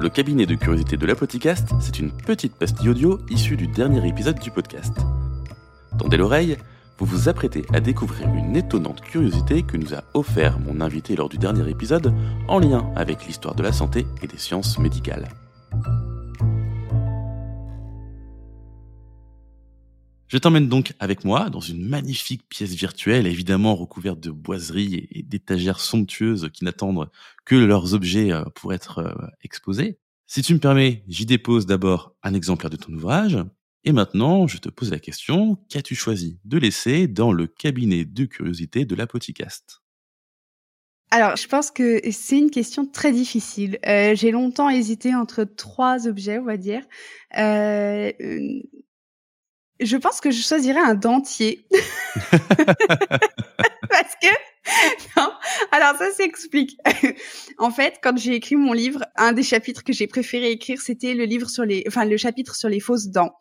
Le cabinet de curiosité de l'Apoticast, c'est une petite pastille audio issue du dernier épisode du podcast. Tendez l'oreille, vous vous apprêtez à découvrir une étonnante curiosité que nous a offert mon invité lors du dernier épisode en lien avec l'histoire de la santé et des sciences médicales. Je t'emmène donc avec moi dans une magnifique pièce virtuelle, évidemment recouverte de boiseries et d'étagères somptueuses qui n'attendent que leurs objets euh, pour être euh, exposés. Si tu me permets, j'y dépose d'abord un exemplaire de ton ouvrage. Et maintenant, je te pose la question, qu'as-tu choisi de laisser dans le cabinet de curiosité de l'Apoticast alors, je pense que c'est une question très difficile. Euh, j'ai longtemps hésité entre trois objets, on va dire. Je pense que je choisirais un dentier. Parce que non. Alors ça s'explique. en fait, quand j'ai écrit mon livre, un des chapitres que j'ai préféré écrire, c'était le livre sur les, enfin le chapitre sur les fausses dents.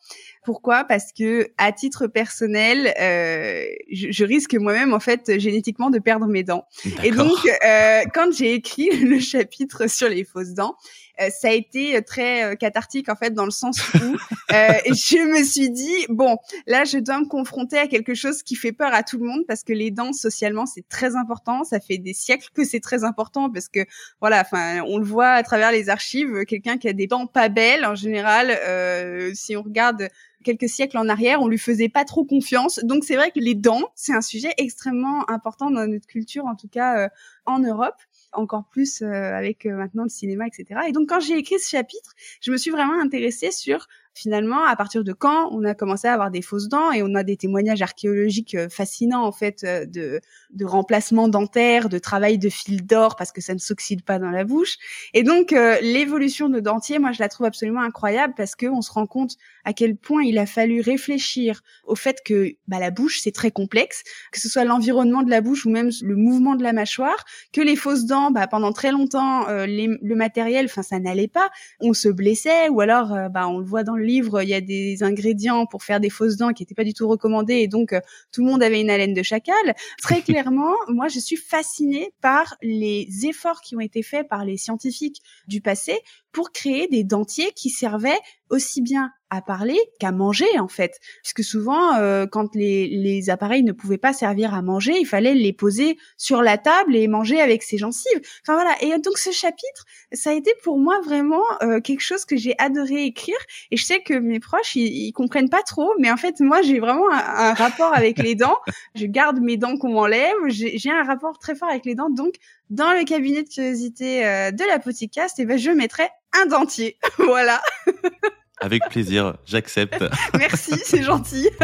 Pourquoi? Parce que à titre personnel, euh, je, je, risque moi-même en fait génétiquement de perdre mes dents. Et donc, euh, quand j'ai écrit le chapitre sur les fausses dents, euh, ça a été très euh, cathartique en fait dans le sens où euh, je me suis dit bon là je dois me confronter à quelque chose qui fait peur à tout le monde parce que les dents socialement c'est très important. Ça fait des siècles que c'est très important parce que voilà enfin on le voit à travers les archives quelqu'un qui a des dents pas belles en général euh, si on regarde quelques siècles en arrière, on lui faisait pas trop confiance. Donc c'est vrai que les dents, c'est un sujet extrêmement important dans notre culture, en tout cas en Europe encore plus euh, avec euh, maintenant le cinéma, etc. Et donc quand j'ai écrit ce chapitre, je me suis vraiment intéressée sur finalement, à partir de quand on a commencé à avoir des fausses dents et on a des témoignages archéologiques euh, fascinants en fait euh, de, de remplacement dentaire, de travail de fil d'or parce que ça ne s'oxyde pas dans la bouche. Et donc euh, l'évolution de dentier, moi je la trouve absolument incroyable parce que on se rend compte à quel point il a fallu réfléchir au fait que bah, la bouche c'est très complexe, que ce soit l'environnement de la bouche ou même le mouvement de la mâchoire, que les fausses dents, bah, pendant très longtemps le matériel, enfin ça n'allait pas, on se blessait ou alors bah, on le voit dans le livre, il y a des ingrédients pour faire des fausses dents qui n'étaient pas du tout recommandés et donc euh, tout le monde avait une haleine de chacal. Très clairement, moi, je suis fascinée par les efforts qui ont été faits par les scientifiques du passé pour créer des dentiers qui servaient aussi bien à parler qu'à manger en fait, puisque souvent euh, quand les, les, appareils ne pouvaient pas servir à manger, il fallait les poser sur la table et manger avec ses gencives. Enfin voilà. Et donc ce chapitre, ça a été pour moi vraiment euh, quelque chose que j'ai adoré écrire. Et je sais que mes proches ils, comprennent pas trop, mais en fait moi j'ai vraiment un, rapport avec les dents. Je garde mes dents qu'on m'enlève. J'ai un rapport très fort avec les dents. Donc dans le cabinet de curiosité euh, de la podcast, et eh ben je mettrai un dentier. voilà. Avec plaisir, j'accepte. Merci, c'est gentil.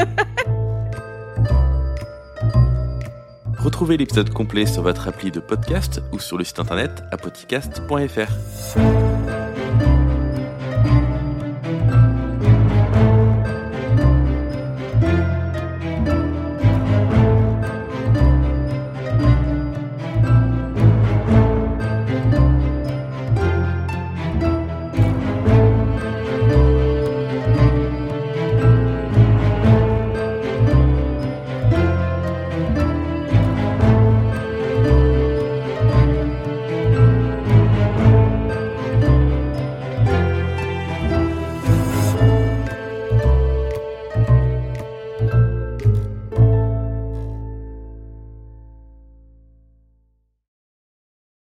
Retrouvez l'épisode complet sur votre appli de podcast ou sur le site internet apodcast.fr.